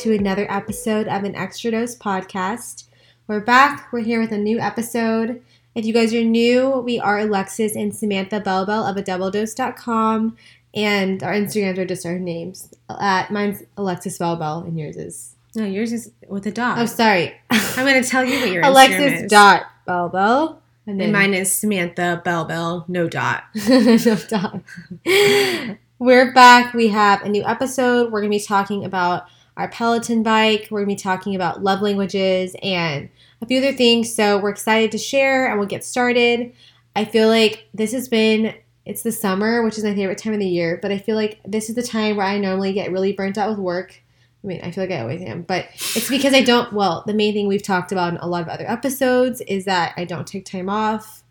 to another episode of an Extra Dose podcast. We're back. We're here with a new episode. If you guys are new, we are Alexis and Samantha Bellbell of a doubledose.com, and our Instagrams are just our names. Uh, mine's Alexis Bellbell, and yours is. No, yours is with a dot. Oh, sorry. I'm going to tell you what your Alexis Instagram is. dot Bellbell. And then mine is Samantha Bell Bell, no dot. no dot. We're back. We have a new episode. We're going to be talking about our Peloton bike. We're going to be talking about love languages and a few other things. So we're excited to share and we'll get started. I feel like this has been it's the summer, which is my favorite time of the year, but I feel like this is the time where I normally get really burnt out with work. I mean, I feel like I always am, but it's because I don't. Well, the main thing we've talked about in a lot of other episodes is that I don't take time off,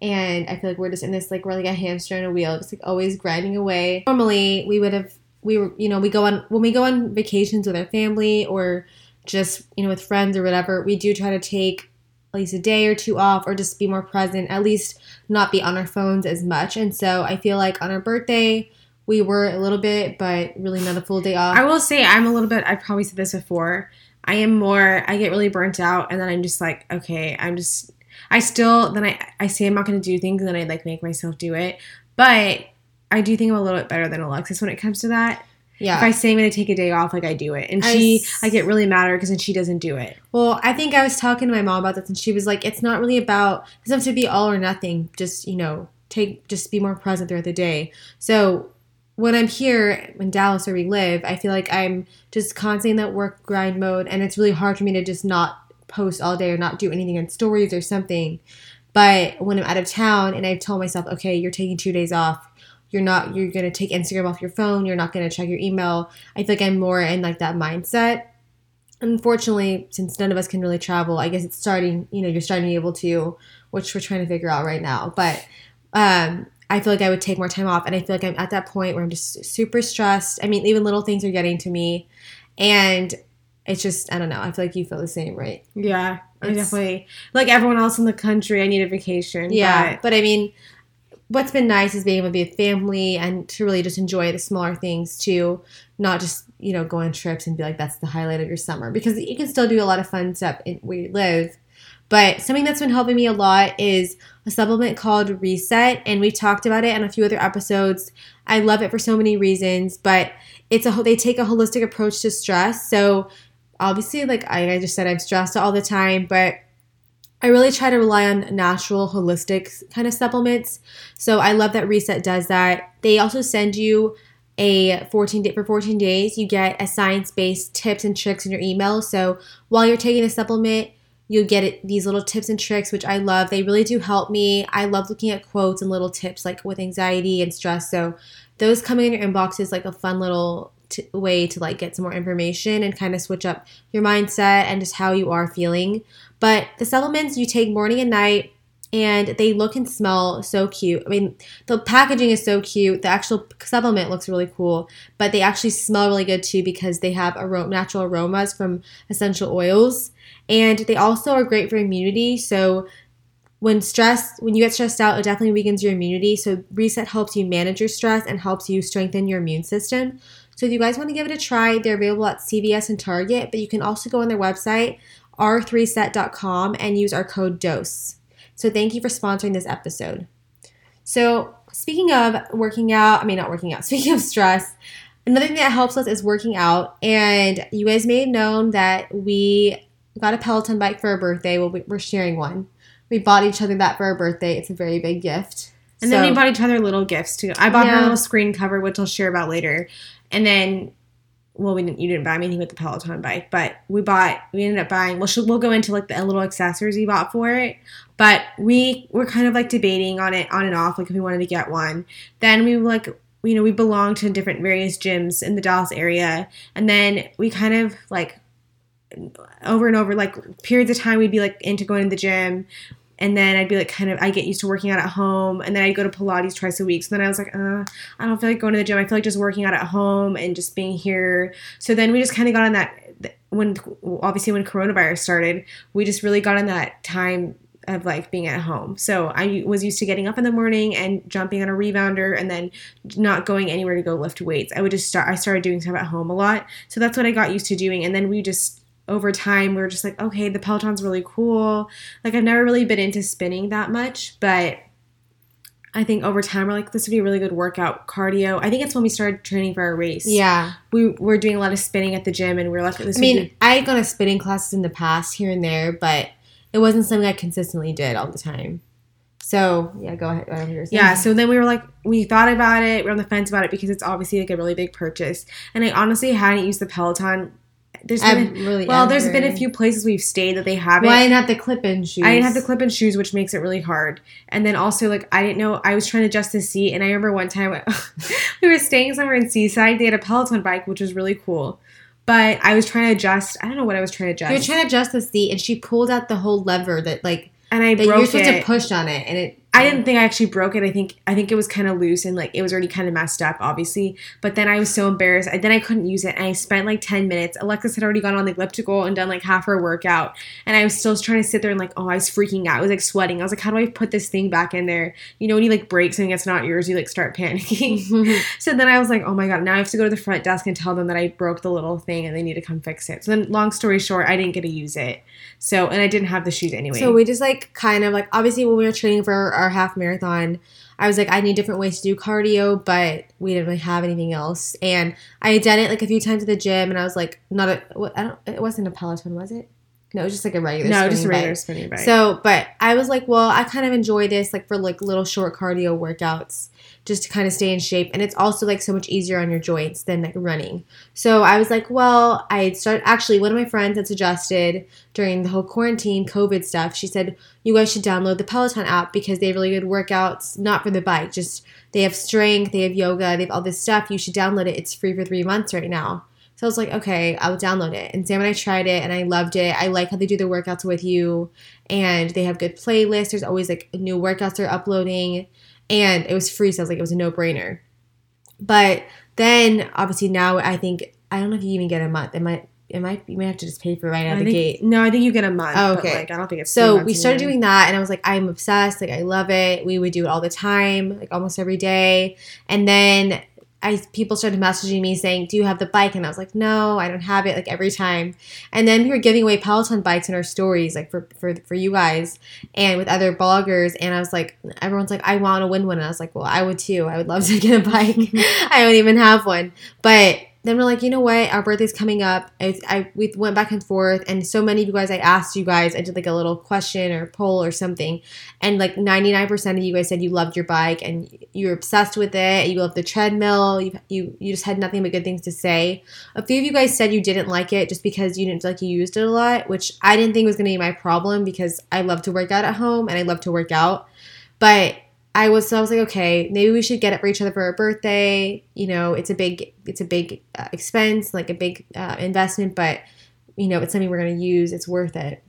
and I feel like we're just in this like we're like a hamster on a wheel, just like always grinding away. Normally, we would have we were you know we go on when we go on vacations with our family or just you know with friends or whatever. We do try to take at least a day or two off, or just be more present. At least not be on our phones as much. And so I feel like on our birthday we were a little bit, but really not a full day off. I will say I'm a little bit, I've probably said this before. I am more, I get really burnt out and then I'm just like, okay, I'm just, I still, then I, I say I'm not going to do things and then I like make myself do it. But I do think I'm a little bit better than Alexis when it comes to that. yeah. If I say I'm going to take a day off, like I do it. And I she, s- I get really mad at her because then she doesn't do it. Well, I think I was talking to my mom about this, and she was like, "It's not really about. It doesn't have to be all or nothing. Just you know, take just be more present throughout the day." So when I'm here in Dallas where we live, I feel like I'm just constantly in that work grind mode, and it's really hard for me to just not post all day or not do anything in stories or something. But when I'm out of town and I've told myself, okay, you're taking two days off, you're not, you're gonna take Instagram off your phone, you're not gonna check your email. I feel like I'm more in like that mindset unfortunately, since none of us can really travel, I guess it's starting, you know, you're starting to be able to, which we're trying to figure out right now. But um, I feel like I would take more time off. And I feel like I'm at that point where I'm just super stressed. I mean, even little things are getting to me. And it's just, I don't know. I feel like you feel the same, right? Yeah. I definitely, like everyone else in the country, I need a vacation. Yeah. but- But I mean, what's been nice is being able to be with family and to really just enjoy the smaller things too, not just, you know, go on trips and be like, that's the highlight of your summer. Because you can still do a lot of fun stuff in, where you live. But something that's been helping me a lot is a supplement called Reset, and we've talked about it in a few other episodes. I love it for so many reasons, but it's a they take a holistic approach to stress. So obviously, like I just said, I'm stressed all the time, but I really try to rely on natural, holistic kind of supplements. So I love that Reset does that. They also send you a 14 day for 14 days. You get a science-based tips and tricks in your email. So while you're taking the supplement, you'll get it, these little tips and tricks, which I love. They really do help me. I love looking at quotes and little tips like with anxiety and stress. So those coming in your inbox is like a fun little way to like get some more information and kind of switch up your mindset and just how you are feeling. But the supplements you take morning and night, and they look and smell so cute. I mean, the packaging is so cute. The actual supplement looks really cool, but they actually smell really good too because they have aro- natural aromas from essential oils, and they also are great for immunity. So when stress when you get stressed out it definitely weakens your immunity so reset helps you manage your stress and helps you strengthen your immune system so if you guys want to give it a try they're available at cvs and target but you can also go on their website r3set.com and use our code dose so thank you for sponsoring this episode so speaking of working out i mean not working out speaking of stress another thing that helps us is working out and you guys may have known that we got a peloton bike for our birthday well we- we're sharing one we bought each other that for our birthday. It's a very big gift. And then we bought each other little gifts too. I bought her a little screen cover, which I'll share about later. And then, well, we didn't. You didn't buy me anything with the Peloton bike, but we bought. We ended up buying. Well, we'll go into like the little accessories we bought for it. But we were kind of like debating on it on and off, like if we wanted to get one. Then we like. You know, we belong to different various gyms in the Dallas area, and then we kind of like over and over, like periods of time, we'd be like into going to the gym, and then I'd be like, kind of, I get used to working out at home, and then I'd go to Pilates twice a week. So then I was like, uh, I don't feel like going to the gym. I feel like just working out at home and just being here. So then we just kind of got on that when obviously when coronavirus started, we just really got on that time of like being at home. So I was used to getting up in the morning and jumping on a rebounder and then not going anywhere to go lift weights. I would just start I started doing stuff at home a lot. So that's what I got used to doing and then we just over time we were just like, okay, the Peloton's really cool. Like I've never really been into spinning that much, but I think over time we're like, this would be a really good workout, cardio. I think it's when we started training for our race. Yeah. We were doing a lot of spinning at the gym and we were like, this I mean, I had gone to spinning classes in the past here and there, but it wasn't something I consistently did all the time. So yeah, go ahead. Whatever. Yeah, so then we were like, we thought about it. We are on the fence about it because it's obviously like a really big purchase. And I honestly hadn't used the Peloton. There's been I've really well, there's ever- been a few places we've stayed that they haven't. Well, I didn't have the clip-in shoes. I didn't have the clip-in shoes, which makes it really hard. And then also, like, I didn't know I was trying to adjust the seat, and I remember one time we were staying somewhere in Seaside. They had a Peloton bike, which was really cool. But I was trying to adjust. I don't know what I was trying to adjust. You were adjust. trying to adjust the seat, and she pulled out the whole lever that like and I that broke you're supposed it. to push on it, and it. I didn't think I actually broke it. I think I think it was kind of loose and like it was already kind of messed up, obviously. But then I was so embarrassed. I, then I couldn't use it, and I spent like ten minutes. Alexis had already gone on the elliptical and done like half her workout, and I was still trying to sit there and like, oh, I was freaking out. I was like sweating. I was like, how do I put this thing back in there? You know, when you like break something that's not yours, you like start panicking. so then I was like, oh my god, now I have to go to the front desk and tell them that I broke the little thing and they need to come fix it. So then, long story short, I didn't get to use it. So and I didn't have the shoes anyway. So we just like kind of like obviously when we were training for our half marathon, I was like I need different ways to do cardio, but we didn't really have anything else. And I had done it like a few times at the gym, and I was like, not a don't. It wasn't a Peloton, was it? No, it was just like a regular. no, just a regular bike. spinning bike. So, but I was like, well, I kind of enjoy this like for like little short cardio workouts just to kind of stay in shape. And it's also like so much easier on your joints than like running. So I was like, well, I started actually one of my friends had suggested during the whole quarantine COVID stuff, she said, you guys should download the Peloton app because they have really good workouts, not for the bike, just they have strength, they have yoga, they have all this stuff. You should download it. It's free for three months right now. So I was like, okay, I'll download it. And Sam and I tried it and I loved it. I like how they do the workouts with you and they have good playlists. There's always like new workouts they're uploading and it was free. So I was like, it was a no brainer. But then obviously now I think, I don't know if you even get a month. It might, it might, you might have to just pay for it right out I of the think, gate. No, I think you get a month. Oh, but, okay. like I don't think it's So we started doing that, and I was like, I'm obsessed. Like, I love it. We would do it all the time, like almost every day. And then I people started messaging me saying, "Do you have the bike?" And I was like, "No, I don't have it." Like every time. And then we were giving away Peloton bikes in our stories, like for for for you guys and with other bloggers. And I was like, everyone's like, "I want to win one," and I was like, "Well, I would too. I would love to get a bike. I don't even have one, but." Then we're like, you know what? Our birthday's coming up. I, I we went back and forth, and so many of you guys, I asked you guys, I did like a little question or poll or something, and like 99% of you guys said you loved your bike and you were obsessed with it. You love the treadmill. You, you you just had nothing but good things to say. A few of you guys said you didn't like it just because you didn't feel like you used it a lot, which I didn't think was going to be my problem because I love to work out at home and I love to work out. But I was so I was like, okay, maybe we should get it for each other for our birthday. You know, it's a big it's a big uh, expense, like a big uh, investment, but you know, it's something we're to use. It's worth it.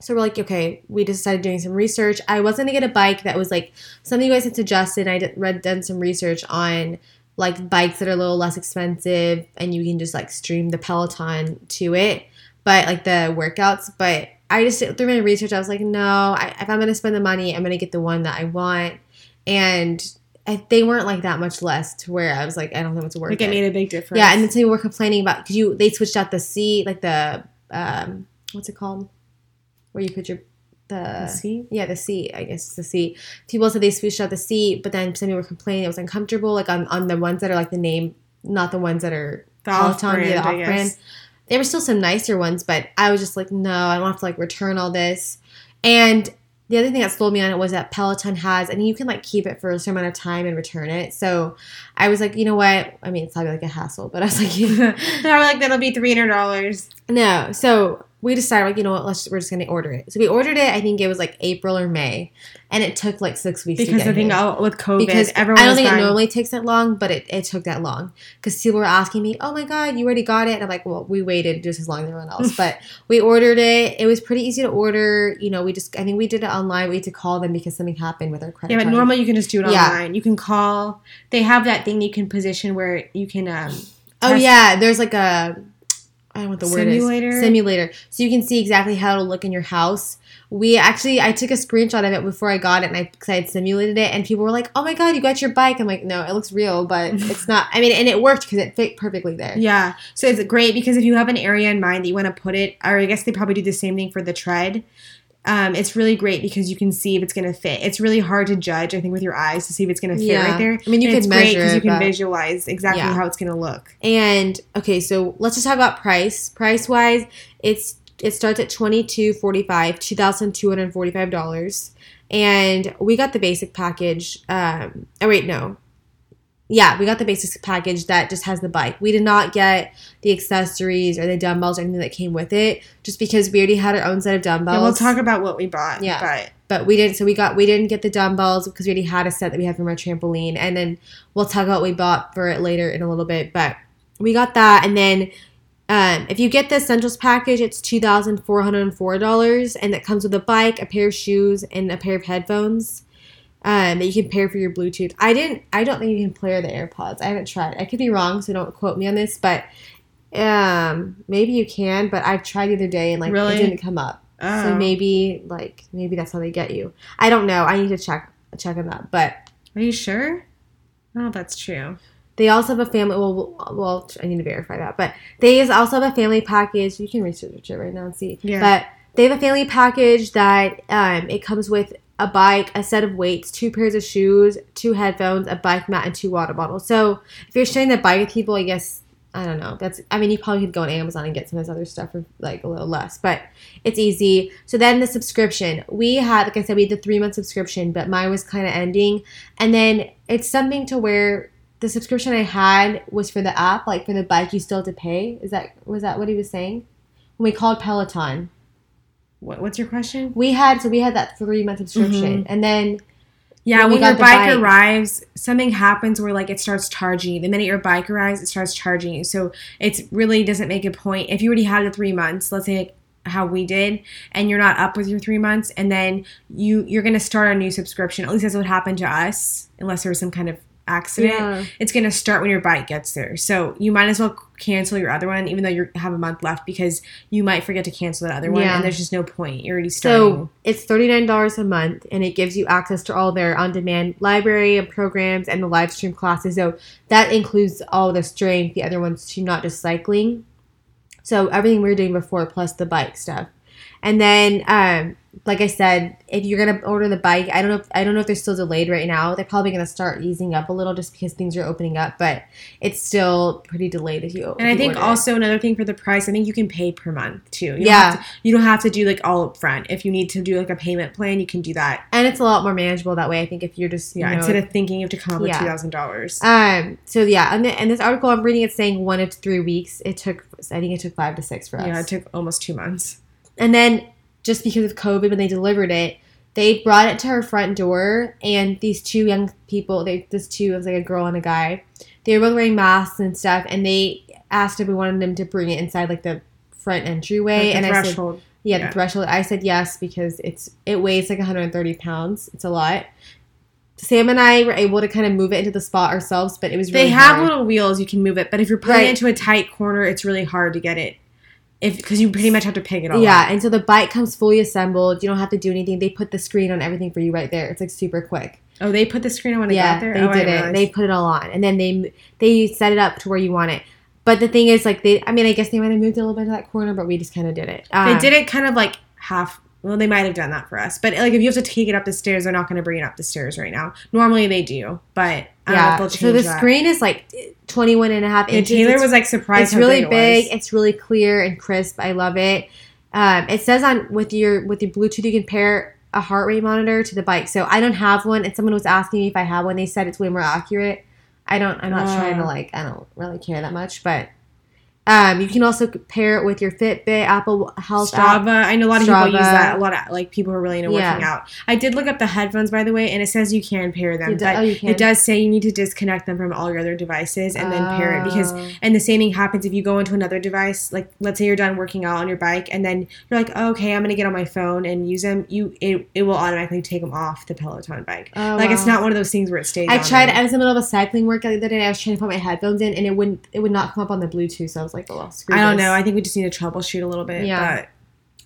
So we're like, okay, we decided doing some research. I was gonna get a bike that was like something you guys had suggested. I did, read done some research on like bikes that are a little less expensive and you can just like stream the Peloton to it, but like the workouts. But I just through my research, I was like, no, I, if I'm gonna spend the money, I'm gonna get the one that I want, and I, they weren't like that much less to where I was like, I don't think it's worth Like it. it made a big difference. Yeah, and then some people were complaining about because you they switched out the seat, like the um, what's it called, where you put your the, The seat? Yeah, the seat. I guess it's the seat. People said they switched out the seat, but then some people were complaining it was uncomfortable. Like on on the ones that are like the name, not the ones that are the off brand, yeah, the off brand. There were still some nicer ones, but I was just like, no, I don't have to like return all this. And the other thing that sold me on it was that Peloton has, and you can like keep it for a certain amount of time and return it. So I was like, you know what? I mean, it's probably like a hassle, but I was like, you They were like, that'll be three hundred dollars. no. So we decided, like, you know what? Let's we're just gonna order it. So we ordered it. I think it was like April or May, and it took like six weeks Because to the get thing here. out with COVID, because everyone I don't think it normally takes that long, but it, it took that long because people were asking me, "Oh my god, you already got it?" And I'm like, "Well, we waited just as long as everyone else, but we ordered it. It was pretty easy to order. You know, we just I think we did it online. We had to call them because something happened with our credit card. Yeah, but card. normally you can just do it Yeah. online. You can call. They have that thing you can position where you can. um oh yeah, there's like a I don't know what the Simulator? word is. Simulator. So you can see exactly how it'll look in your house. We actually, I took a screenshot of it before I got it, and I because I had simulated it, and people were like, "Oh my god, you got your bike!" I'm like, "No, it looks real, but it's not." I mean, and it worked because it fit perfectly there. Yeah. So it's great because if you have an area in mind that you want to put it, or I guess they probably do the same thing for the tread. Um, it's really great because you can see if it's going to fit. It's really hard to judge, I think, with your eyes to see if it's going to fit Yeah. right there. I mean, you And can it's great measure you can visualize exactly Yeah. how it's going to look. And okay, so let's just talk about price. Price wise, it's it starts at twenty two forty five, two thousand two hundred forty five dollars, and we got the basic package. Um, oh wait, no, yeah, we got the basic package that just has the bike. We did not get the accessories or the dumbbells or anything that came with it, just because we already had our own set of dumbbells. Yeah, we'll talk about what we bought. Yeah. But but we didn't. So we got we didn't get the dumbbells because we already had a set that we had from our trampoline, and then we'll talk about what we bought for it later in a little bit. But we got that, and then um, if you get the essentials package, it's two thousand four hundred and four dollars, and it comes with a bike, a pair of shoes, and a pair of headphones. Um, that you can pair for your Bluetooth. I didn't. I don't think you can pair the AirPods. I haven't tried. I could be wrong, so don't quote me on this. But um, maybe you can. But I tried the other day and like Really? it didn't come up. oh. So maybe like maybe that's how they get you. I don't know. I need to check check on that. But are you sure? Oh, that's true. they also have a family. Well, well, I need to verify that. But they also have a family package. You can research it right now and see. Yeah. But they have a family package that um, it comes with a bike, a set of weights, two pairs of shoes, two headphones, a bike mat, and two water bottles. So if you're sharing the bike with people, I guess I don't know. That's I mean you probably could go on Amazon and get some of this other stuff for like a little less, but it's easy. So then the subscription. We had like I said, we had the three month subscription, but mine was kind of ending. And then it's something to where the subscription I had was for the app, like for the bike you still have to pay. Is that was that what he was saying? When we called Peloton. What, what's your question? We had so we had that three month subscription, mm-hmm. and then Yeah, When when, your bike, bike. arrives, something happens where like it starts charging. The minute your bike arrives, it starts charging you. So it really doesn't make a point. If you already had the three months, let's say like how we did, and you're not up with your three months, and then you you're gonna start a new subscription. At least that's what happened to us, unless there was some kind of accident. Yeah. It's gonna start when your bike gets there. So you might as well cancel your other one, even though you have a month left, because you might forget to cancel that other one, Yeah. and there's just no point. You're already starting. So it's thirty nine dollars a month, and it gives you access to all their on demand library and programs and the live stream classes. So that includes all the strength, the other ones too, not just cycling. So everything we were doing before, plus the bike stuff, and then um, like I said, if you're gonna order the bike, I don't know. If, I don't know if they're still delayed right now. They're probably gonna start easing up a little just because things are opening up, but it's still pretty delayed if you. And if I think order it. also another thing for the price, I think you can pay per month too. You don't Yeah. to, you don't have to do like all up front. If you need to do like a payment plan, you can do that. and it's a lot more manageable that way. I think if you're just you Yeah, know, instead of thinking you have to come up with two thousand dollars. Um. So yeah, and, the, and this article I'm reading, it's saying one to three weeks. It took, I think it took five to six for us. Yeah, it took almost two months. and then just because of COVID, when they delivered it, they brought it to our front door, and these two young people, they this two, it was like a girl and a guy. They were both wearing masks and stuff, and they asked if we wanted them to bring it inside like the front entryway, Like the and I said, yeah, Yeah. the threshold. I said yes because it's it weighs like 130 pounds. It's a lot. Sam and I were able to kind of move it into the spot ourselves, but it was really they have hard. little wheels you can move it, but if you're putting Right. it into a tight corner, it's really hard to get it. If because you pretty much have to pick it all. Yeah, up. and so the bike comes fully assembled. You don't have to do anything. They put the screen on everything for you right there. It's like super quick. Oh, they put the screen on when they yeah, got there. they oh, did it. They put it all on, and then they they set it up to where you want it. But the thing is, like they, I mean, I guess they might have moved a little bit to that corner, but we just kind of did it. They Um, did it kind of like half. Well, they might have done that for us, but like if you have to take it up the stairs, they're not going to bring it up the stairs right now. Normally they do, but I don't know if Yeah. So the that. screen is like 21 and a half Yeah, inches. Taylor It's- was like surprised. it's really it big. was. It's really clear and crisp. I love it. Um, it says on with your with your Bluetooth you can pair a heart rate monitor to the bike. So I don't have one, and someone was asking me if I have one. They said it's way more accurate. I don't. I'm not trying to Oh. like. I don't really care that much, but um, you can also pair it with your Fitbit, Apple Health app. Strava. I know a lot of people use that. A lot of like people who are really into working Yeah. out. I did look up the headphones by the way, and it says you can pair them. Do- but oh. It does say you need to disconnect them from all your other devices and then pair it because Oh. and the same thing happens if you go into another device. Like let's say you're done working out on your bike and then you're like, oh, okay, I'm gonna get on my phone and use them. You it, it will automatically take them off the Peloton bike. Oh, like it's not one of those things where it stays. I tried. there. I was in the middle of a cycling workout the other day. I was trying to put my headphones in, and it wouldn't. It would not come up on the Bluetooth. So Was like, "Well, screw I don't know. I think we just need to troubleshoot a little bit. Yeah.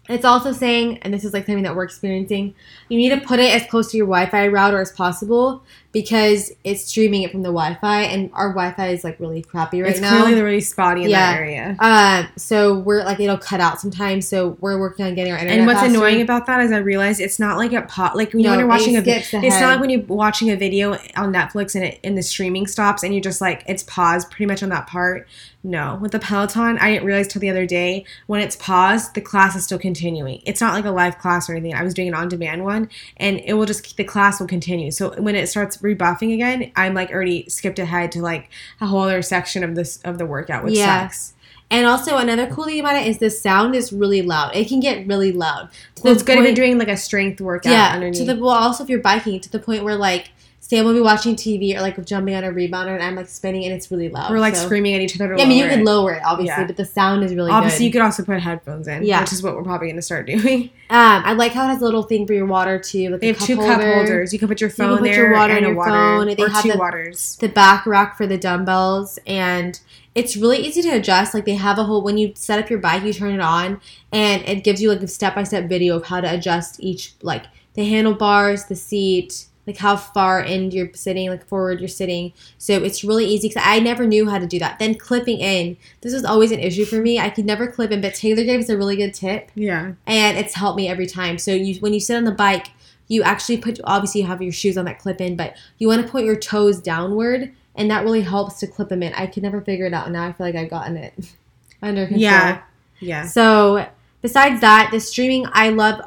But It's also saying, and this is like something that we're experiencing, you need to put it as close to your Wi-Fi router as possible because it's streaming it from the Wi-Fi, and our Wi-Fi is like really crappy right it's now. It's clearly really spotty in Yeah. that area. um, so we're like it'll cut out sometimes. So we're working on getting our internet. And what's faster. annoying about that is I realize it's not like a pot like when No, you're watching a skips it's not like when you're watching a video on Netflix and it and the streaming stops and you're just like it's paused pretty much on that part. No, with the Peloton, I didn't realize till the other day when it's paused, the class is still continuing. It's not like a live class or anything. I was doing an on-demand one, and it will just the class will continue. So when it starts rebuffing again, I'm like already skipped ahead to like a whole other section of this of the workout, which Yeah. sucks. And also another cool thing about it is the sound is really loud. It can get really loud. Well, it's good if you're doing like a strength workout yeah. underneath. To the well, also if you're biking, to the point where like Sam will be watching TV or like jumping on a rebounder, and I'm like spinning, and it's really loud. We're like so- screaming at each other. Yeah, I mean you can lower it obviously, Yeah. but the sound is really Obviously, you good. could also put headphones in, Yeah. which is what we're probably going to start doing. Um, I like how it has a little thing for your water too. Like They have cup two holder, cup holders. You can put your can phone put there your water and in a your water, phone. They or have two the- waters. the back rack for the dumbbells and it's really easy to adjust like they have a whole when you set up your bike you turn it on and it gives you like a step-by-step video of how to adjust each like the handlebars the seat like how far in you're sitting like forward you're sitting so it's really easy because i never knew how to do that then clipping in this was always an issue for me i could never clip in but taylor gave us a really good tip Yeah, and it's helped me every time. So you when you sit on the bike, you actually put obviously you have your shoes on that clip in, but you want to put your toes downward, and that really helps to clip them in. I could never figure it out, and now I feel like I've gotten it under control. yeah, yeah. So besides that, the streaming I love.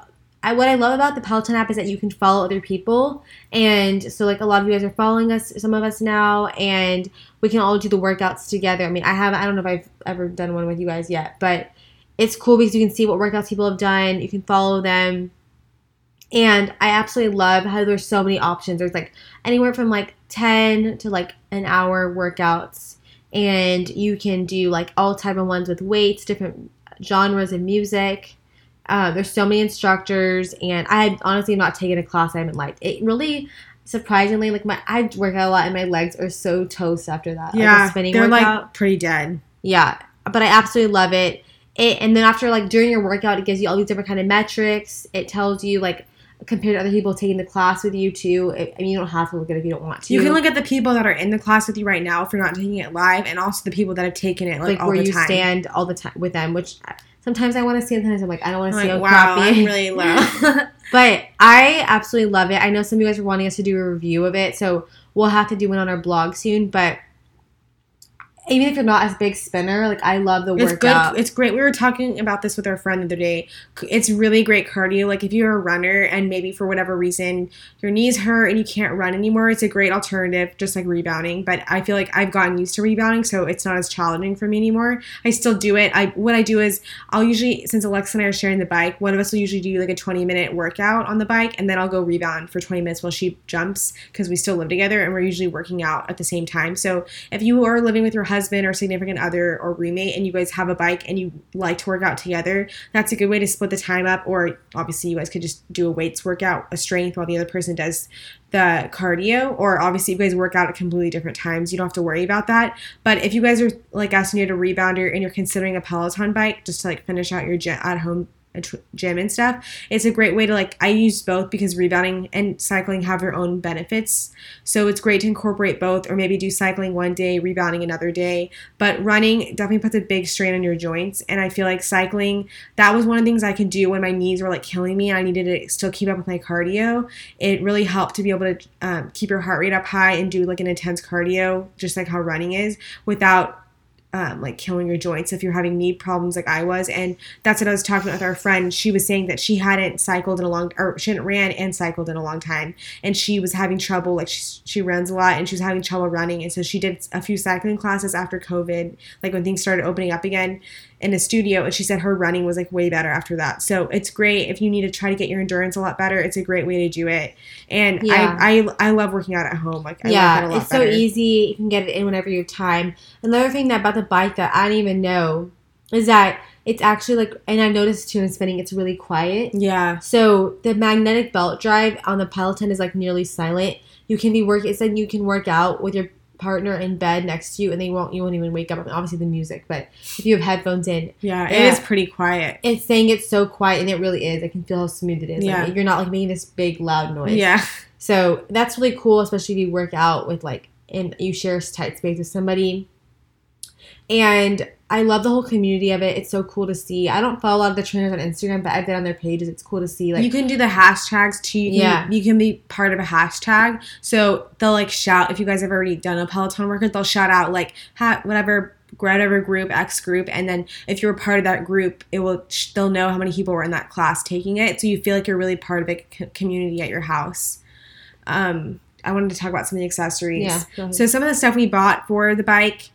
I, what I love about the Peloton app is that you can follow other people, and so like a lot of you guys are following us, some of us now, and we can all do the workouts together. I mean, I have I don't know if I've ever done one with you guys yet, but it's cool because you can see what workouts people have done. You can follow them, and I absolutely love how there's so many options. There's like anywhere from like ten to like an hour workouts, and you can do like all type of ones with weights, different genres of music. Uh, there's so many instructors, and I had honestly not taken a class I haven't liked. It really, surprisingly, like my I work out a lot, and my legs are so toast after that. like Yeah, spinning they're workout. like pretty dead. Yeah, but I absolutely love it. It and then after like during your workout, it gives you all these different kind of metrics. It tells you like compared to other people taking the class with you too. I I mean, you don't have to look at it if you don't want to. You can look at the people that are in the class with you right now if you're not taking it live, and also the people that have taken it like, like all where you time. stand all the time with them, which sometimes I want to see, and sometimes I'm like I don't want to see like, how wow, crappy. I'm really low. but I absolutely love it. I know some of you guys are wanting us to do a review of it, so we'll have to do one on our blog soon. But even if you're not as big spinner, like I love the It's workout. good. It's great. We were talking about this with our friend the other day. It's really great cardio. Like if you're a runner and maybe for whatever reason your knees hurt and you can't run anymore, it's a great alternative, just like rebounding. But I feel like I've gotten used to rebounding, so it's not as challenging for me anymore. I still do it. I what I do is I'll usually since Alexa and I are sharing the bike, one of us will usually do like a 20 minute workout on the bike, and then I'll go rebound for 20 minutes while she jumps because we still live together and we're usually working out at the same time. So if you are living with your husband or significant other or roommate and you guys have a bike and you like to work out together, that's a good way to split the time up. Or obviously, you guys could just do a weights workout, a strength, while the other person does the cardio. Or obviously, you guys work out at completely different times. You don't have to worry about that. But if you guys are like and you a rebounder and you're considering a Peloton bike just to like finish out your at home gym and stuff it's a great way to like i use both because rebounding and cycling have their own benefits. So it's great to incorporate both or maybe do cycling one day rebounding another day. But running definitely puts a big strain on your joints and i feel like cycling that was one of the things i could do when my knees were like killing me and i needed to still keep up with my cardio. It really helped to be able to um, keep your heart rate up high and do like an intense cardio just like how running is without um, like killing your joints if you're having knee problems like I was. And that's what I was talking with our friend. She was saying that she hadn't cycled in a long, or she hadn't ran and cycled in a long time, and she was having trouble. Like she she runs a lot, and she was having trouble running, and so she did a few cycling classes after COVID, like when things started opening up again in a studio. And she said her running was like way better after that. So it's great if you need to try to get your endurance a lot better. It's a great way to do it. And Yeah. I, I I love working out at home. Like I like it a yeah, lot it's so better. easy. You can get it in whenever you have time. Another thing that about the bike that I didn't even know is that it's actually like, and I've noticed too in spinning, it's really quiet. Yeah. So the magnetic belt drive on the Peloton is like nearly silent. You can be work. It's like you can work out with your partner in bed next to you and they won't you won't even wake up. Obviously the music, but if you have headphones in, Yeah, it Yeah. is pretty quiet. it's saying it's so quiet and it really is. I can feel how smooth it is. Yeah. Like, you're not like making this big loud noise. Yeah. So that's really cool, especially if you work out with like and you share a tight space with somebody. And I love the whole community of it. It's so cool to see. I don't follow a lot of the trainers on Instagram, but I've been on their pages. It's cool to see. Like you can do the hashtags too. You can, Yeah. You can be part of a hashtag. So they'll like shout, if you guys have already done a Peloton workout, they'll shout out like, ha- whatever, whatever group, X group. And then if you're a part of that group, it will, they'll know how many people were in that class taking it. So you feel like you're really part of a c- community at your house. Um, I wanted to talk about some of the accessories. yeah. So some of the stuff we bought for the bike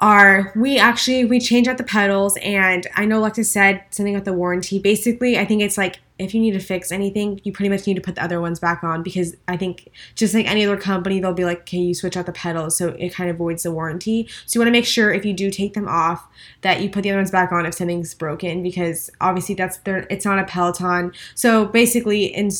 are we actually we change out the pedals and I know Lexa said something about the warranty. Basically, I think it's like if you need to fix anything, you pretty much need to put the other ones back on because I think just like any other company, they'll be like, okay, you switch out the pedals, so it kind of voids the warranty. So you want to make sure if you do take them off that you put the other ones back on if something's broken because obviously that's their it's not a Peloton. So basically, in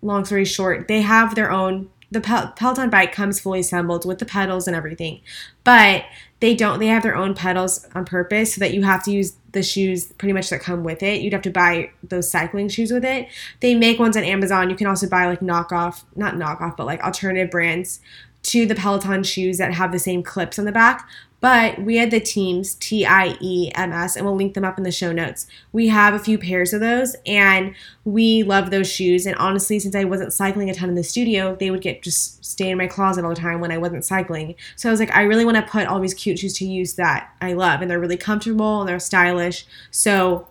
long story short, they have their own. The Pel- Peloton bike comes fully assembled with the pedals and everything, but they don't. They have their own pedals on purpose so that you have to use the shoes pretty much that come with it. You'd have to buy those cycling shoes with it. They make ones on Amazon. You can also buy like knockoff, not knockoff, but like alternative brands to the Peloton shoes that have the same clips on the back. But we had the TIEMs, T I E M S, and we'll link them up in the show notes. We have a few pairs of those, and we love those shoes. And honestly, since I wasn't cycling a ton in the studio, they would get just stay in my closet all the time when I wasn't cycling. So I was like, I really want to put all these cute shoes to use that I love, and they're really comfortable and they're stylish. So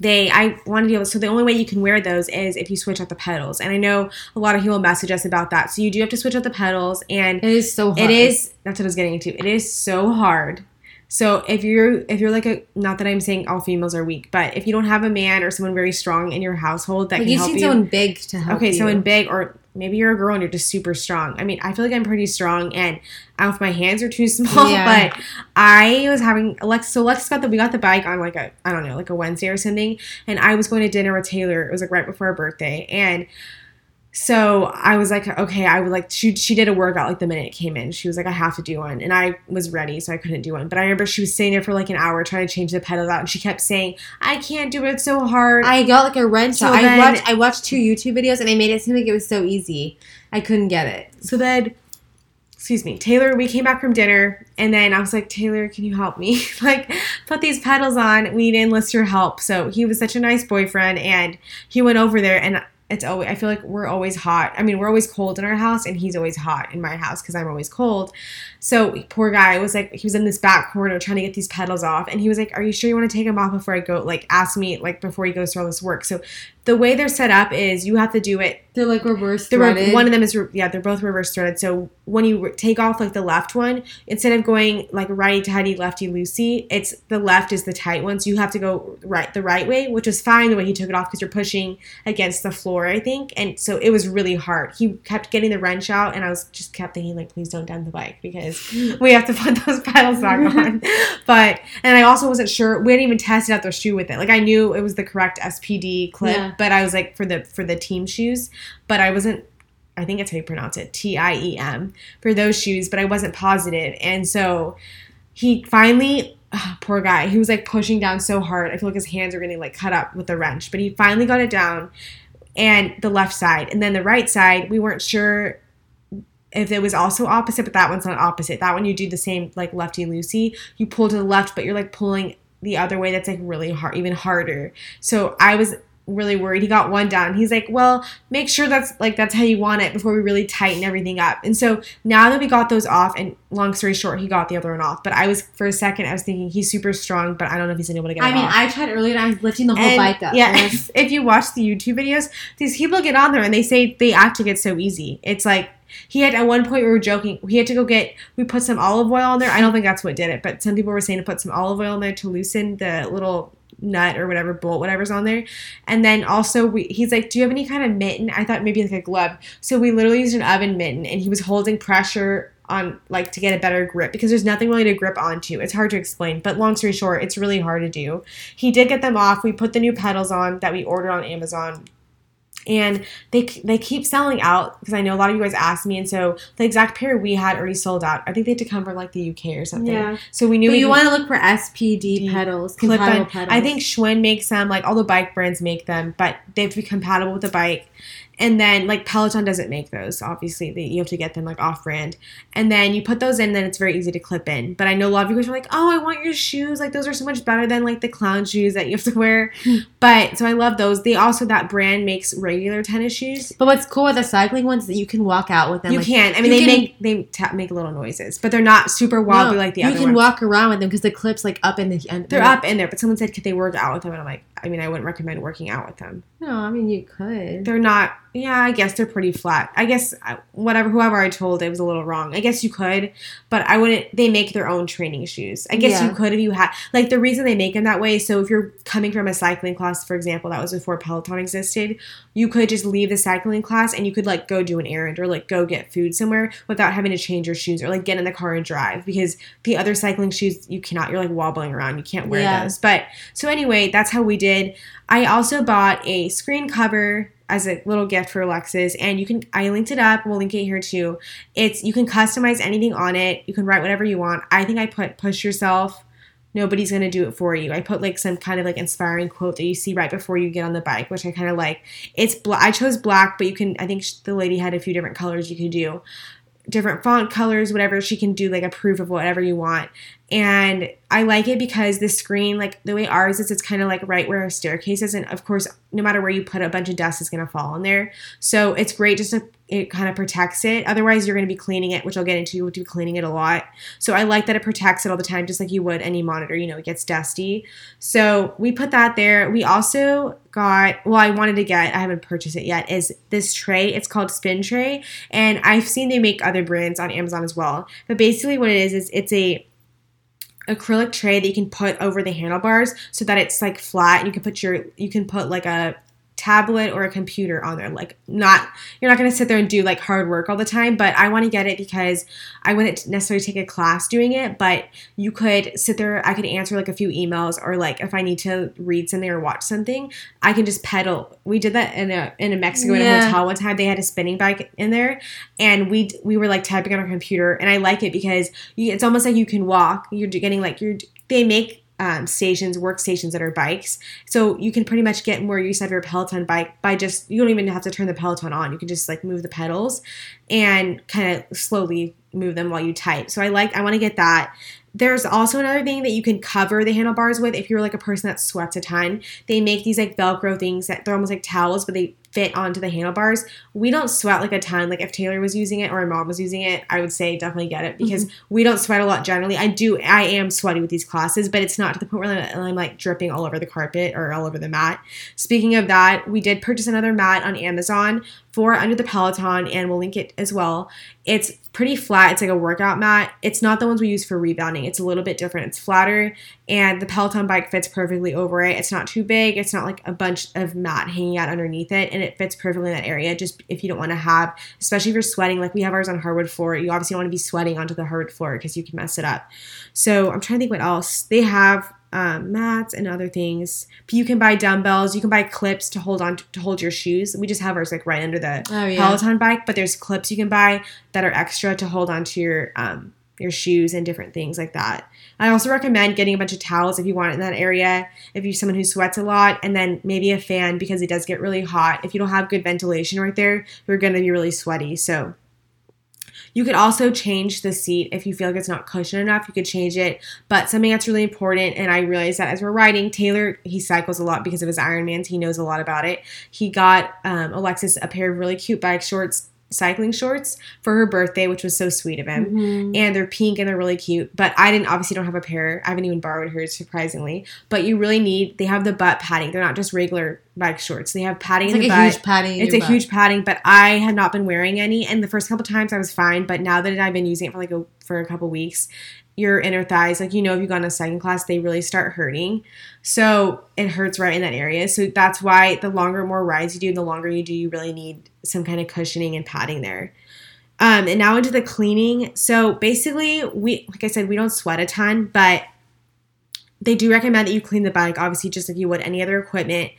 they I want to be able so the only way you can wear those is if you switch out the pedals. And I know a lot of people message us about that. So you do have to switch out the pedals and it is so hard. it is that's what I was getting into. It is so hard. So if you're if you're like a not that I'm saying all females are weak, but if you don't have a man or someone very strong in your household that Like can you help need you, someone big to help. okay, you. someone big or maybe you're a girl and you're just super strong. I mean, I feel like I'm pretty strong and I don't know if my hands are too small, Yeah. but I was having Alex. So Lex got the we got the bike on like a I don't know like a Wednesday or something, and I was going to dinner with Taylor. It was like right before her birthday, and so I was like, okay, I would like she she did a workout like the minute it came in. She was like, I have to do one, and I was ready, so I couldn't do one. But I remember she was sitting there for like an hour trying to change the pedals out, and she kept saying, I can't do it. It's so hard. I got like a wrench. So. I then- watched I watched two YouTube videos and they made it seem like it was so easy. I couldn't get it. So then, excuse me, Taylor, we came back from dinner, and then I was like, Taylor, can you help me? like, put these pedals on. We didn't enlist your help. So he was such a nice boyfriend, and he went over there, and it's always, I feel like we're always hot. I mean, we're always cold in our house, and he's always hot in my house because I'm always cold. So poor guy was like, he was in this back corner trying to get these pedals off, and he was like, Are you sure you want to take them off before I go? Like, ask me, like, before he goes through all this work. So the way they're set up is you have to do it They're like reverse the re- threaded. one of them is re- yeah they're both reverse threaded so when you re- take off like the left one instead of going like righty tighty lefty loosey it's the left is the tight one so you have to go right the right way which was fine the way he took it off because you're pushing against the floor i think and so it was really hard he kept getting the wrench out and i was just kept thinking like please don't dent the bike because we have to put those pedals back on but and i also wasn't sure we hadn't even tested out the shoe with it like i knew it was the correct spd clip Yeah. but i was like for the for the TIEM shoes but I wasn't. I think that's how you pronounce it, T I E M, for those shoes, but I wasn't positive, and so he finally, ah, poor guy, he was like pushing down so hard. I feel like his hands are getting like cut up with the wrench, but he finally got it down, and the left side, and then the right side, we weren't sure if it was also opposite, but that one's not opposite. That one you do the same like lefty loosey, you pull to the left, but you're like pulling the other way. That's like really hard, even harder. So I was really worried. He got one down. He's like, well, make sure that's like that's how you want it before we really tighten everything up. And so now that we got those off, and long story short, he got the other one off. But I was for a second, I was thinking he's super strong, but I don't know if he's able to get I mean, off. I tried earlier and I was lifting the whole And, bike up. Yeah, And I if you watch the YouTube videos, these people get on there and they say they act like it's so easy. It's like he had at one point we were joking. He had to go get we put some olive oil on there. I don't think that's what did it, but some people were saying to put some olive oil in there to loosen the little nut or whatever bolt whatever's on there. And then also we he's like do you have any kind of mitten? I thought maybe like a glove. So we literally used an oven mitten and he was holding pressure on like to get a better grip because there's nothing really to grip onto. It's hard to explain but long story short it's really hard to do. He did get them off. We put the new pedals on that we ordered on amazon and they they keep selling out because I know a lot of you guys asked me, and so the exact pair we had already sold out. I think they had to come from like the UK or something. Yeah. So we knew But we you want to look for SPD pedals, compatible pedals. I think Schwinn makes them, like all the bike brands make them, but they have to be compatible with the bike. And then like Peloton doesn't make those. Obviously, they, you have to get them like off brand. And then you put those in, then it's very easy to clip in. But I know a lot of you guys are like, "Oh, I want your shoes. Like those are so much better than like the clown shoes that you have to wear." But so I love those. They also that brand makes regular tennis shoes. But what's cool with the cycling ones is that you can walk out with them. you like, can. I mean, they can- make they ta- make little noises, but they're not super wobbly No, like the you other can ones. walk around with them because the clips like up in the end. they're up in there, but someone said could they work out with them, and I'm like, I mean, I wouldn't recommend working out with them. No, I mean you could. They're not. Yeah, I guess they're pretty flat. I guess uh, whatever whoever I told it was a little wrong. I guess you could, but I wouldn't. They make their own training shoes. I guess Yeah. you could if you had like the reason they make them that way. So if you're coming from a cycling class, for example, that was before Peloton existed, you could just leave the cycling class and you could like go do an errand or like go get food somewhere without having to change your shoes or like get in the car and drive because the other cycling shoes you cannot. You're like wobbling around. You can't wear Yeah. those. But so anyway, that's how we did. I also bought a screen cover as a little gift for Alexis, and you can. I linked it up. We'll link it here too. It's you can customize anything on it. You can write whatever you want. I think I put push yourself. Nobody's gonna do it for you. I put like some kind of like inspiring quote that you see right before you get on the bike, which I kind of like. It's bla- I chose black, but you can. I think the lady had a few different colors you could do different font colors, whatever. She can do like a proof of whatever you want. And I like it because the screen, like the way ours is, it's kind of like right where our staircase is. And of course, no matter where you put a bunch of dust is going to fall in there. So it's great just to, it kind of protects it. Otherwise, you're going to be cleaning it, which I'll get into. You'll be cleaning it a lot. So I like that it protects it all the time, just like you would any monitor. You know, it gets dusty. So we put that there. We also got, well, I wanted to get, I haven't purchased it yet, is this tray. It's called Spin Tray. And I've seen they make other brands on Amazon as well. But basically, what it is, is it's a, acrylic tray that you can put over the handlebars so that it's like flat and you can put your you can put like a tablet or a computer on there. Like not you're not going to sit there and do like hard work all the time but i want to get it because i wouldn't necessarily take a class doing it but you could sit there i could answer like a few emails or like if i need to read something or watch something i can just pedal. We did that in a in a mexico in a hotel one time. They had a spinning bike in there and we we were like typing on our computer and i like it because you, it's almost like you can walk. You're getting like you're they make um, stations workstations that are bikes. So you can pretty much get more use out of your peloton bike by just you don't even have to turn the peloton on. You can just like move the pedals and kind of slowly move them while you type. So i like i want to get that. There's also another thing that you can cover the handlebars with if you're like a person that sweats a ton. They make these like velcro things that they're almost like towels but they fit onto the handlebars. We don't sweat like a ton. Like if taylor was using it or my mom was using it i would say definitely get it because mm-hmm. we don't sweat a lot generally. I do i am sweaty with these classes but it's not to the point where I'm, I'm like dripping all over the carpet or all over the mat. Speaking of that we did purchase another mat on amazon for under the peloton and we'll link it as well. It's pretty flat. It's like a workout mat. It's not the ones we use for rebounding. It's a little bit different. It's flatter and the peloton bike fits perfectly over it. It's not too big. It's not like a bunch of mat hanging out underneath it and it fits perfectly in that area just if you don't want to have especially if you're sweating like we have ours on hardwood floor you obviously don't want to be sweating onto the hardwood floor because you can mess it up. So i'm trying to think what else. They have um, mats and other things you can buy dumbbells you can buy clips to hold on to hold your shoes we just have ours like right under the Oh yeah. Peloton bike, but there's clips you can buy that are extra to hold on to your um, your shoes and different things like that. I also recommend getting a bunch of towels if you want it in that area. If you're someone who sweats a lot, and then maybe a fan because it does get really hot. If you don't have good ventilation right there, you're going to be really sweaty. So you could also change the seat if you feel like it's not cushioned enough. You could change it. But something that's really important, and I realized that as we're riding, Taylor he cycles a lot because of his Ironmans. He knows a lot about it. He got um, Alexis a pair of really cute bike shorts, cycling shorts for her birthday, which was so sweet of him Mhm. and they're pink and they're really cute. But I didn't obviously don't have a pair. I haven't even borrowed hers surprisingly. But you really need they have the butt padding. They're not just regular bike shorts. They have padding It's in like the a butt. huge padding. it's a butt. huge padding, but I have not been wearing any. And the first couple times I was fine, but now that I've been using it for like a for a couple weeks, your inner thighs, like you know, if you go gone to cycling class, they really start hurting. So it hurts right in that area. So that's why the longer more rides you do, the longer you do, you really need some kind of cushioning and padding there. Um, and now into the cleaning. So basically, we like I said, we don't sweat a ton, but they do recommend that you clean the bike, obviously, just like you would any other equipment,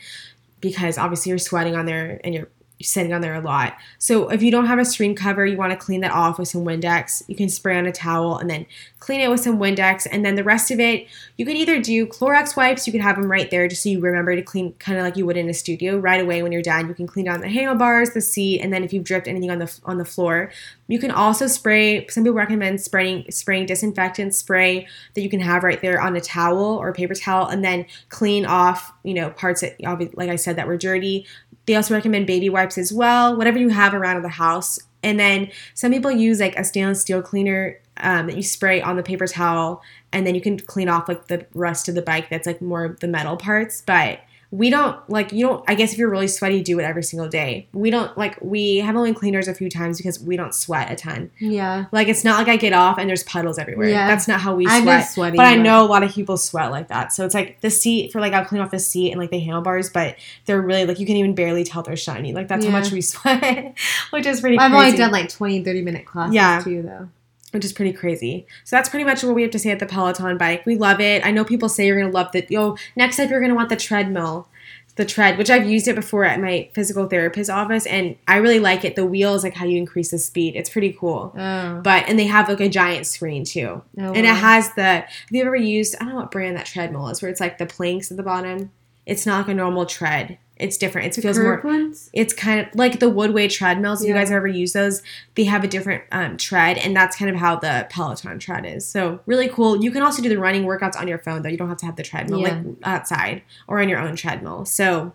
because obviously you're sweating on there and you're sitting on there a lot. So if you don't have a screen cover, you want to clean that off with some Windex. You can spray on a towel and then clean it with some Windex. And then the rest of it, you could either do Clorox wipes, you can have them right there just so you remember to clean kind of like you would in a studio right away when you're done. You can clean down the handlebars, the seat, and then if you've dripped anything on the on the floor, you can also spray. Some people recommend spraying spraying disinfectant spray that you can have right there on a towel or a paper towel, and then clean off you know parts that like I said that were dirty. They also recommend baby wipes as well, whatever you have around the house. And then some people use like a stainless steel cleaner um, that you spray on the paper towel, and then you can clean off like the rest of the bike that's like more of the metal parts. But we don't like you don't i guess if you're really sweaty do it every single day we don't like we have only cleaners a few times because we don't sweat a ton Yeah. like it's not like i get off and there's puddles everywhere Yeah. that's not how we sweat sweaty, but i know a lot of people sweat like that so it's like the seat for like i'll clean off the seat and like the handlebars but they're really like you can even barely tell they're shiny like that's Yeah. how much we sweat which is pretty I've crazy only done like 20, 30 minute classes Yeah. too, though. Which is pretty crazy. So that's pretty much what we have to say at the Peloton bike. We love it. I know people say you're gonna love the yo. Next up, you're gonna want the treadmill, the tread, which I've used it before at my physical therapist office, and I really like it. The wheel is like how you increase the speed. It's pretty cool. Oh. But and they have like a giant screen too, Oh, and it has the. Have you ever used? I don't know what brand that treadmill is, where it's like the planks at the bottom. It's not like a normal tread. It's different. It The feels more ones? it's kind of like the Woodway treadmills. If you guys ever use those, they have a different um, tread, and that's kind of how the Peloton tread is. So really cool. You can also do the running workouts on your phone, though. You don't have to have the treadmill Yeah. like outside or on your own treadmill. So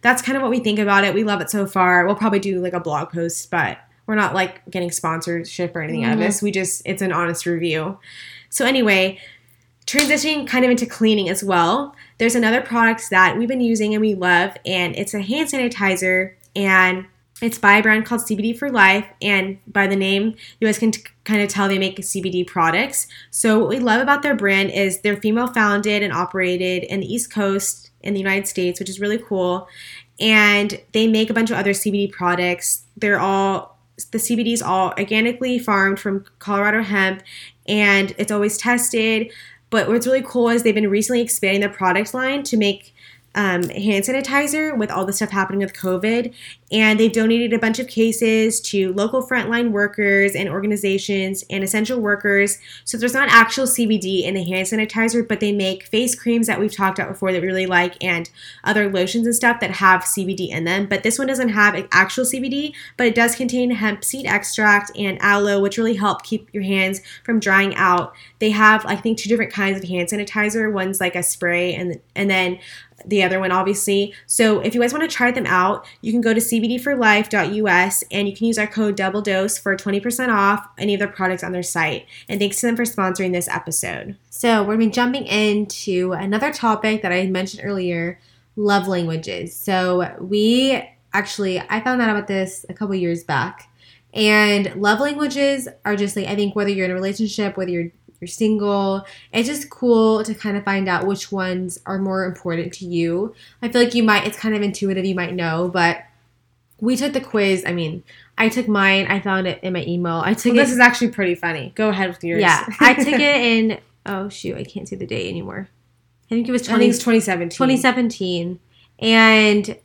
that's kind of what we think about it. We love it so far. We'll probably do like a blog post, but we're not like getting sponsorship or anything out of this. We just it's an honest review. So anyway, transitioning kind of into cleaning as well. There's another product that we've been using and we love, and it's a hand sanitizer, and it's by a brand called CBD for Life. And by the name, you guys can t- kind of tell they make CBD products. So what we love about their brand is they're female founded and operated in the East Coast in the United States, which is really cool. And they make a bunch of other CBD products. They're all the CBD is all organically farmed from Colorado hemp, and it's always tested. But what's really cool is they've been recently expanding their product line to make um, hand sanitizer with all the stuff happening with COVID. And they've donated a bunch of cases to local frontline workers and organizations and essential workers. So there's not actual CBD in the hand sanitizer, but they make face creams that we've talked about before that we really like and other lotions and stuff that have CBD in them. But this one doesn't have actual CBD, but it does contain hemp seed extract and aloe, which really help keep your hands from drying out. They have, I think, two different kinds of hand sanitizer. One's like a spray, and and then the other one, obviously. So if you guys want to try them out, you can go to cbdforlife.us and you can use our code double dose for 20% off any of their products on their site. And thanks to them for sponsoring this episode. So we're gonna be jumping into another topic that I mentioned earlier, love languages. So we actually I found out about this a couple years back. And love languages are just like I think whether you're in a relationship, whether you're you're single, it's just cool to kind of find out which ones are more important to you. I feel like you might it's kind of intuitive, you might know, but we took the quiz. I mean, I took mine. I found it in my email. I took Well, it this is actually pretty funny. Go ahead with yours. yeah, I took it in. Oh shoot, I can't see the date anymore. I think it was I 20, think it's 2017. 2017, and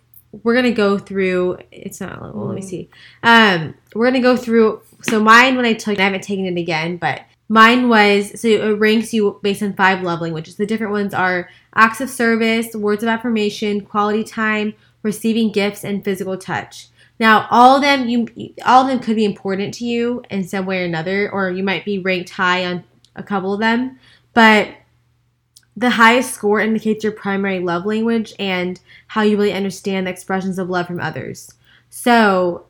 we're gonna go through. It's not. Well, let me see. Um, we're gonna go through. So mine, when I took, I haven't taken it again, but mine was so it ranks you based on five love languages. The different ones are acts of service, words of affirmation, quality time, receiving gifts, and physical touch. Now, all of them, you all of them could be important to you in some way or another, or you might be ranked high on a couple of them. But the highest score indicates your primary love language and how you really understand the expressions of love from others. So,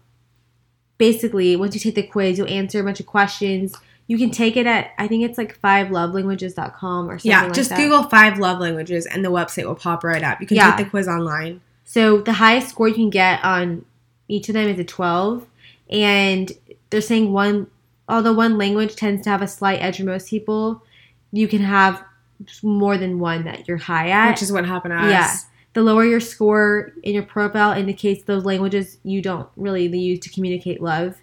basically, once you take the quiz, you'll answer a bunch of questions. You can take it at I think it's like fivelovelanguages.com or something Yeah, like just that. Google five love languages and the website will pop right up. You can Yeah. take the quiz online. So the highest score you can get on each of them is a 12. And they're saying one, although one language tends to have a slight edge for most people, you can have more than one that you're high at. Which is what happened to us. Yeah. The lower your score in your profile indicates those languages you don't really use to communicate love,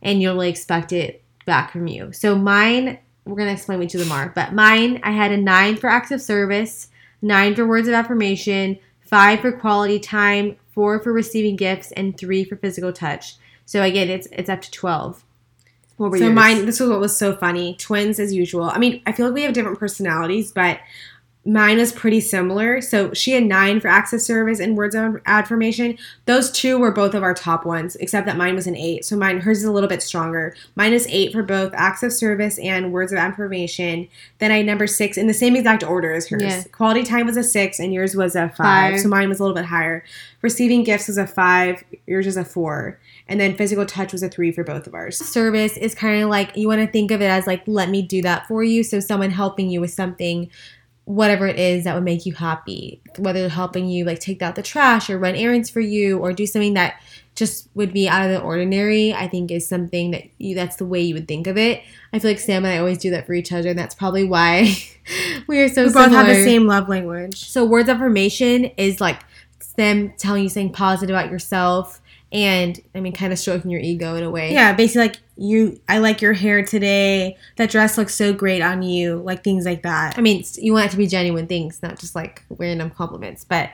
and you'll really expect it back from you. So mine, we're gonna explain which of them are, but mine, I had a nine for acts of service, nine for words of affirmation, five for quality time, four for receiving gifts, and three for physical touch. So again, it's it's up to twelve. What were so yours? mine? This was what was so funny. Twins as usual. I mean, I feel like we have different personalities, but mine is pretty similar. So she had nine for access service and words of affirmation. Those two were both of our top ones, except that mine was an eight. So mine, hers is a little bit stronger. Mine is eight for both access service and words of affirmation. Then I number six in the same exact order as hers. Yeah. Quality time was a six and yours was a five, five. So mine was a little bit higher. Receiving gifts was a five, yours is a four. And then physical touch was a three for both of ours. Service is kind of like you want to think of it as like, let me do that for you. So someone helping you with something whatever it is that would make you happy whether helping you like take out the trash or run errands for you or do something that just would be out of the ordinary i think is something that you that's the way you would think of it. I feel like sam and i always do that for each other and that's probably why we are so we both have the same love language. So words of affirmation is like them telling you something positive about yourself and I mean, kind of stroking your ego in a way. Yeah, basically, like you, I like your hair today. That dress looks so great on you. Like things like that. I mean, you want it to be genuine things, not just like random compliments. But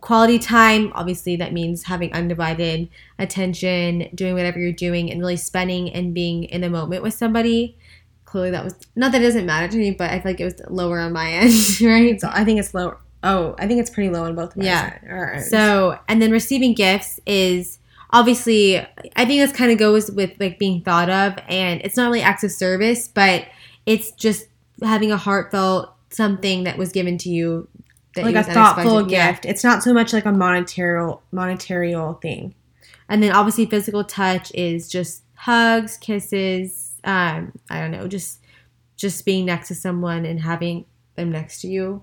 quality time, obviously, that means having undivided attention, doing whatever you're doing, and really spending and being in the moment with somebody. Clearly, that was not that it doesn't matter to me, but I feel like it was lower on my end, right? So I think it's lower. Oh, I think it's pretty low on both. Yeah. So, and then receiving gifts is obviously, I think this kind of goes with like being thought of, and it's not really acts of service, but it's just having a heartfelt something that was given to you, like a thoughtful gift. Yeah. It's not so much like a monetary monetary thing. And then obviously, physical touch is just hugs, kisses. Um, I don't know, just just being next to someone and having them next to you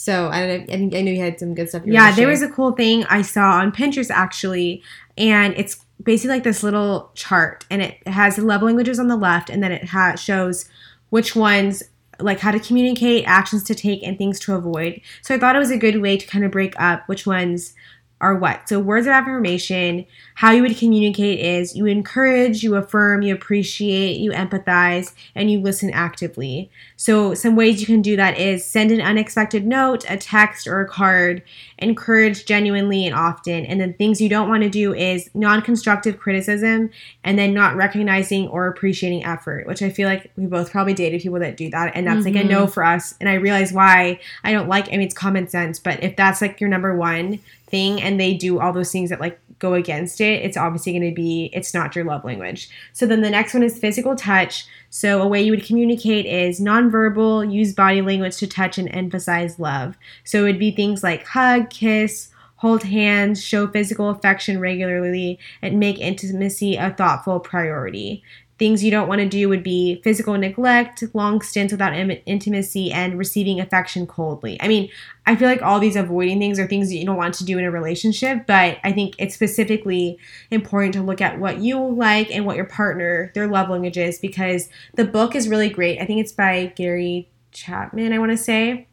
so I don't know. I think I knew you had some good stuff. yeah, there was a cool thing I saw on Pinterest actually, and it's basically like this little chart, and it has the love languages on the left, and then it ha- shows which ones like how to communicate, actions to take, and things to avoid. So I thought it was a good way to kind of break up which ones are what? So, words of affirmation, how you would communicate is you encourage, you affirm, you appreciate, you empathize, and you listen actively. So, some ways you can do that is send an unexpected note, a text, or a card, encourage genuinely and often. And then things you don't want to do is non constructive criticism and then not recognizing or appreciating effort, which I feel like we both probably dated people that do that. And that's mm-hmm. like a no mm-hmm. for us. And I realize why I don't like, I mean, it's common sense, but if that's like your number one, thing and they do all those things that like go against it, it's obviously going to be it's not your love language. So then the next one is physical touch. So a way you would communicate is nonverbal, use body language to touch and emphasize love. So it would be things like hug, kiss, hold hands, show physical affection regularly, and make intimacy a thoughtful priority. Things you don't want to do would be physical neglect, long stints without Im- intimacy, and receiving affection coldly. I mean, I feel like all these avoiding things are things that you don't want to do in a relationship, but I think it's specifically important to look at what you like and what your partner, their love language is, because the book is really great. I think it's by Gary Chapman, I want to say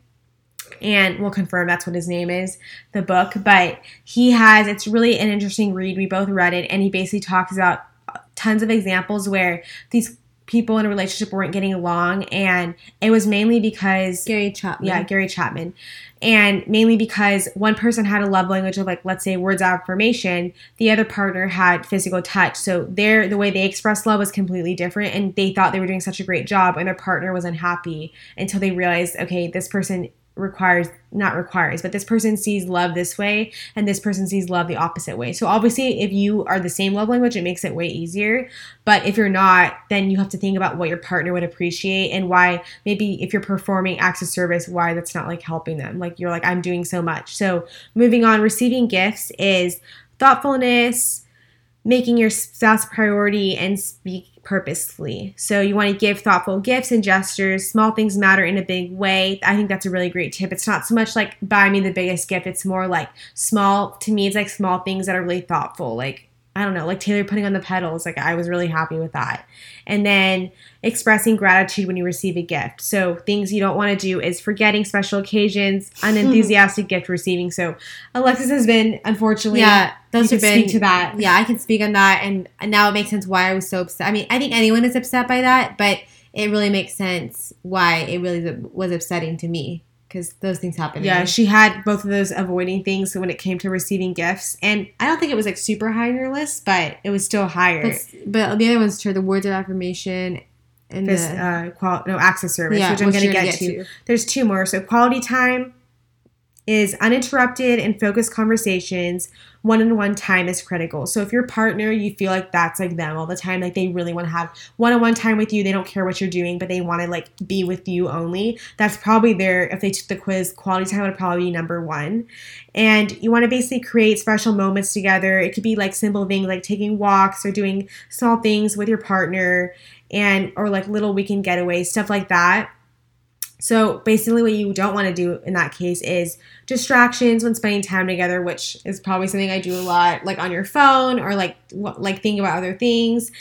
and we'll confirm that's what his name is, the book. But he has, it's really an interesting read. We both read it, and he basically talks about tons of examples where these people in a relationship weren't getting along and it was mainly because Gary Chapman. Yeah, Gary Chapman. And mainly because one person had a love language of like let's say words of affirmation, the other partner had physical touch. So their the way they expressed love was completely different and they thought they were doing such a great job and their partner was unhappy until they realized okay, this person requires not requires but this person sees love this way and this person sees love the opposite way. So obviously if you are the same love language it makes it way easier. But if you're not then you have to think about what your partner would appreciate and why maybe if you're performing acts of service why that's not like helping them. Like you're like i'm doing so much. So moving on receiving gifts is thoughtfulness making your spouse priority and speak purposefully. So you want to give thoughtful gifts and gestures. Small things matter in a big way. I think that's a really great tip. It's not so much like buy me the biggest gift. It's more like small to me it's like small things that are really thoughtful. Like I don't know, like Taylor putting on the pedals. Like I was really happy with that. And then expressing gratitude when you receive a gift. So things you don't want to do is forgetting special occasions, unenthusiastic gift receiving. So Alexis has been unfortunately yeah, those have been speak to that. Yeah, I can speak on that, and now it makes sense why I was so upset. I mean, I think anyone is upset by that, but it really makes sense why it really was upsetting to me. Because those things happen. Yeah, she had both of those avoiding things when it came to receiving gifts. And I don't think it was like super high on your list, but it was still higher. but, but the other ones too, the words of affirmation and this the uh qual- no access service, yeah, which I'm gonna get, to. There's two more. So quality time is uninterrupted and focused conversations. One-on-one time is critical. So if your partner, you feel like that's like them all the time, like they really want to have one-on-one time with you. They don't care what you're doing, but they want to like be with you only. That's probably their if they took the quiz, quality time would probably be number one. And you want to basically create special moments together. It could be like simple things like taking walks or doing small things with your partner and or like little weekend getaways, stuff like that. So basically, what you don't want to do in that case is distractions when spending time together, which is probably something I do a lot, like on your phone or like like thinking about other things,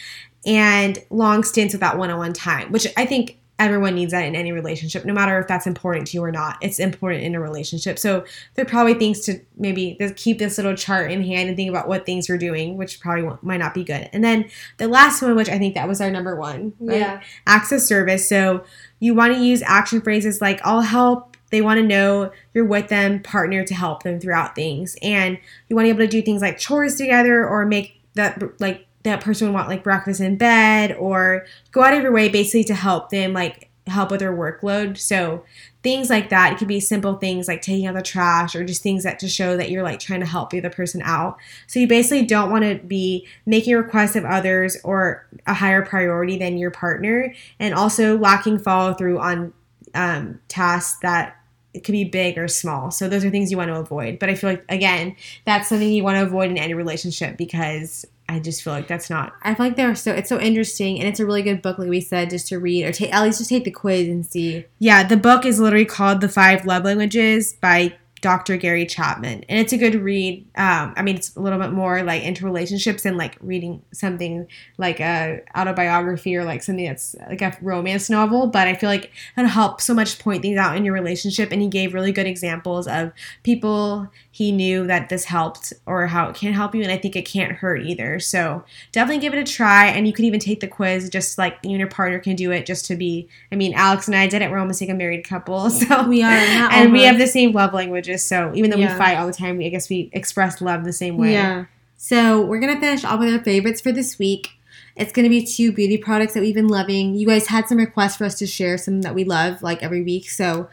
and long stints without one-on-one time, which I think everyone needs that in any relationship, no matter if that's important to you or not. It's important in a relationship. So there are probably things to maybe keep this little chart in hand and think about what things you're doing, which probably won't, might not be good. And then the last one, which I think that was our number one, right? yeah. access service. So you want to use action phrases like I'll help. They want to know you're with them, partner to help them throughout things. And you want to be able to do things like chores together or make that like that person want like breakfast in bed or go out of your way basically to help them like help with their workload. So things like that. It could be simple things like taking out the trash or just things that to show that you're like trying to help the other person out. So you basically don't want to be making requests of others or a higher priority than your partner, and also lacking follow through on um, tasks that it could be big or small. So those are things you want to avoid. But I feel like again, that's something you want to avoid in any relationship because I just feel like that's not. I feel like they're so it's so interesting and it's a really good book, like we said, just to read or take at least just take the quiz and see. Yeah, the book is literally called The Five Love Languages by Dr. Gary Chapman, and it's a good read. Um, I mean, it's a little bit more like into relationships and like reading something like a autobiography or like something that's like a romance novel. But I feel like it'll help so much point things out in your relationship. And he gave really good examples of people he knew that this helped or how it can help you, and I think it can't hurt either. So definitely give it a try, and you can even take the quiz just like you and your partner can do it just to be. I mean, Alex and I did it. We're almost like a married couple, so We are not and we have the same love languages. So even though Yeah. we fight all the time, we, I guess we express love the same way. Yeah. So we're gonna finish off with our favorites for this week. It's gonna be two beauty products that we've been loving. You guys had some requests for us to share some that we love like every week. So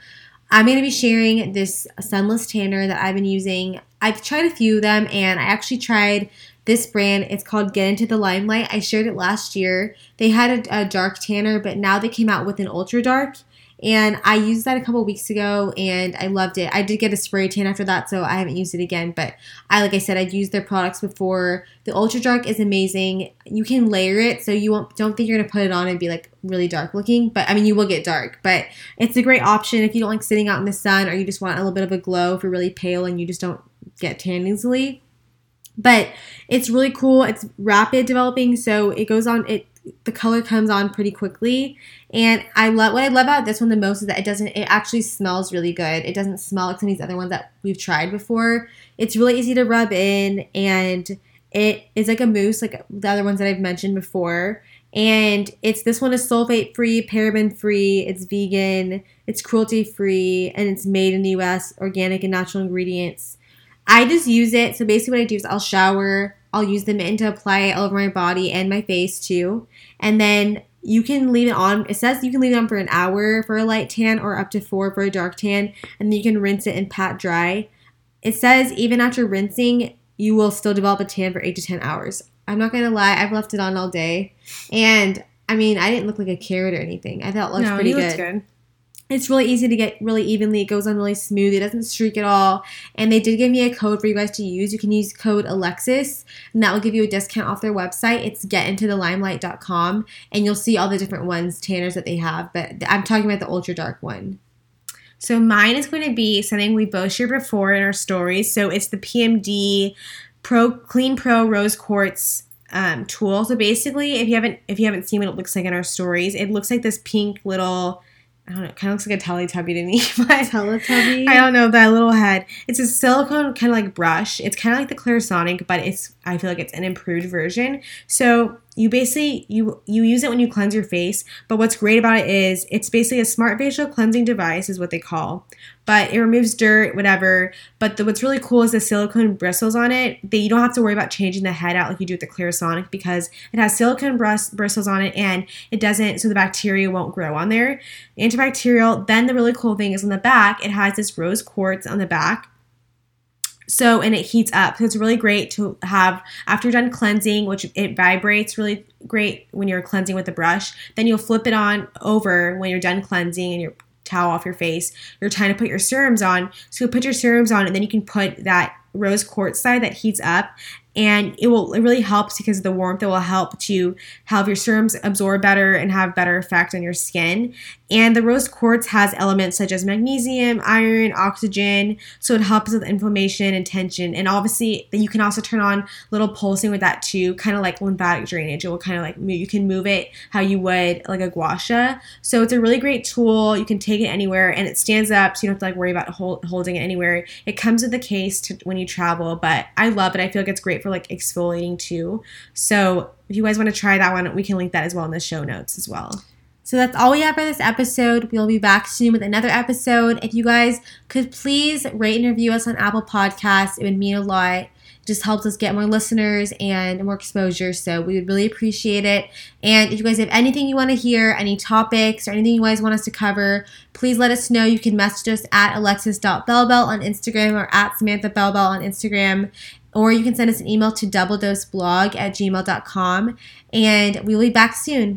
I'm gonna be sharing this sunless tanner that I've been using. I've tried a few of them and I actually tried this brand. It's called Get Into the Limelight. I shared it last year. They had a, a dark tanner, but now they came out with an ultra dark. And I used that a couple weeks ago and I loved it. I did get a spray tan after that, so I haven't used it again. But I, like I said, I've used their products before. The Ultra Dark is amazing. You can layer it, so you won't don't think you're gonna put it on and be like really dark looking. But I mean, you will get dark. But it's a great option if you don't like sitting out in the sun or you just want a little bit of a glow if you're really pale and you just don't get tan easily. But it's really cool. It's rapid developing, so it goes on. It the color comes on pretty quickly, and I love what I love about this one the most is that it doesn't. It actually smells really good. It doesn't smell like some of these other ones that we've tried before. It's really easy to rub in, and it is like a mousse, like the other ones that I've mentioned before. And it's this one is sulfate free, paraben free. It's vegan. It's cruelty free, and it's made in the U.S. Organic and natural ingredients. I just use it. So basically, what I do is I'll shower. I'll use the mitten to apply it all over my body and my face too. And then you can leave it on. It says you can leave it on for an hour for a light tan or up to four for a dark tan. And then you can rinse it and pat dry. It says even after rinsing, you will still develop a tan for eight to 10 hours. I'm not going to lie, I've left it on all day. And I mean, I didn't look like a carrot or anything. I thought it looked no, pretty good. good. It's really easy to get really evenly. It goes on really smooth. It doesn't streak at all. And they did give me a code for you guys to use. You can use code Alexis, and that will give you a discount off their website. It's getintothelimelight.com, and you'll see all the different ones, tanners that they have. But I'm talking about the ultra dark one. So mine is going to be something we both shared before in our stories. So it's the PMD Pro Clean Pro Rose Quartz um, tool. So basically, if you haven't if you haven't seen what it looks like in our stories, it looks like this pink little. I don't know. It kind of looks like a Teletubby to me, but Teletubby. I don't know that little head. It's a silicone kind of like brush. It's kind of like the Clarisonic, but it's I feel like it's an improved version. So you basically you you use it when you cleanse your face, but what's great about it is it's basically a smart facial cleansing device is what they call. But it removes dirt, whatever. But the, what's really cool is the silicone bristles on it. That you don't have to worry about changing the head out like you do with the Clarisonic because it has silicone bristles on it and it doesn't so the bacteria won't grow on there. Antibacterial. Then the really cool thing is on the back it has this rose quartz on the back so, and it heats up. So, it's really great to have after you're done cleansing, which it vibrates really great when you're cleansing with the brush. Then you'll flip it on over when you're done cleansing and your towel off your face. You're trying to put your serums on. So, you put your serums on, and then you can put that rose quartz side that heats up and it will it really helps because the warmth it will help to have your serums absorb better and have better effect on your skin. And the rose quartz has elements such as magnesium iron oxygen. So it helps with inflammation and tension. And obviously you can also turn on little pulsing with that too kind of like lymphatic drainage. It will kind of like you can move it how you would like a gua sha. So it's a really great tool. You can take it anywhere and it stands up so you don't have to like worry about hold, holding it anywhere. It comes with the case to, when you travel but i love it. I feel like it's great for like exfoliating too. So if you guys want to try that one, we can link that as well in the show notes as well. So that's all we have for this episode. We'll be back soon with another episode. If you guys could please rate and review us on Apple Podcasts, it would mean a lot It just helps us get more listeners and more exposure. So we would really appreciate it. And if you guys have anything you want to hear, any topics or anything you guys want us to cover, please let us know. You can message us at alexis.bellbell on Instagram or at Samantha Bellbell on Instagram. Or you can send us an email to doubledoseblog at gmail.com. And we'll be back soon.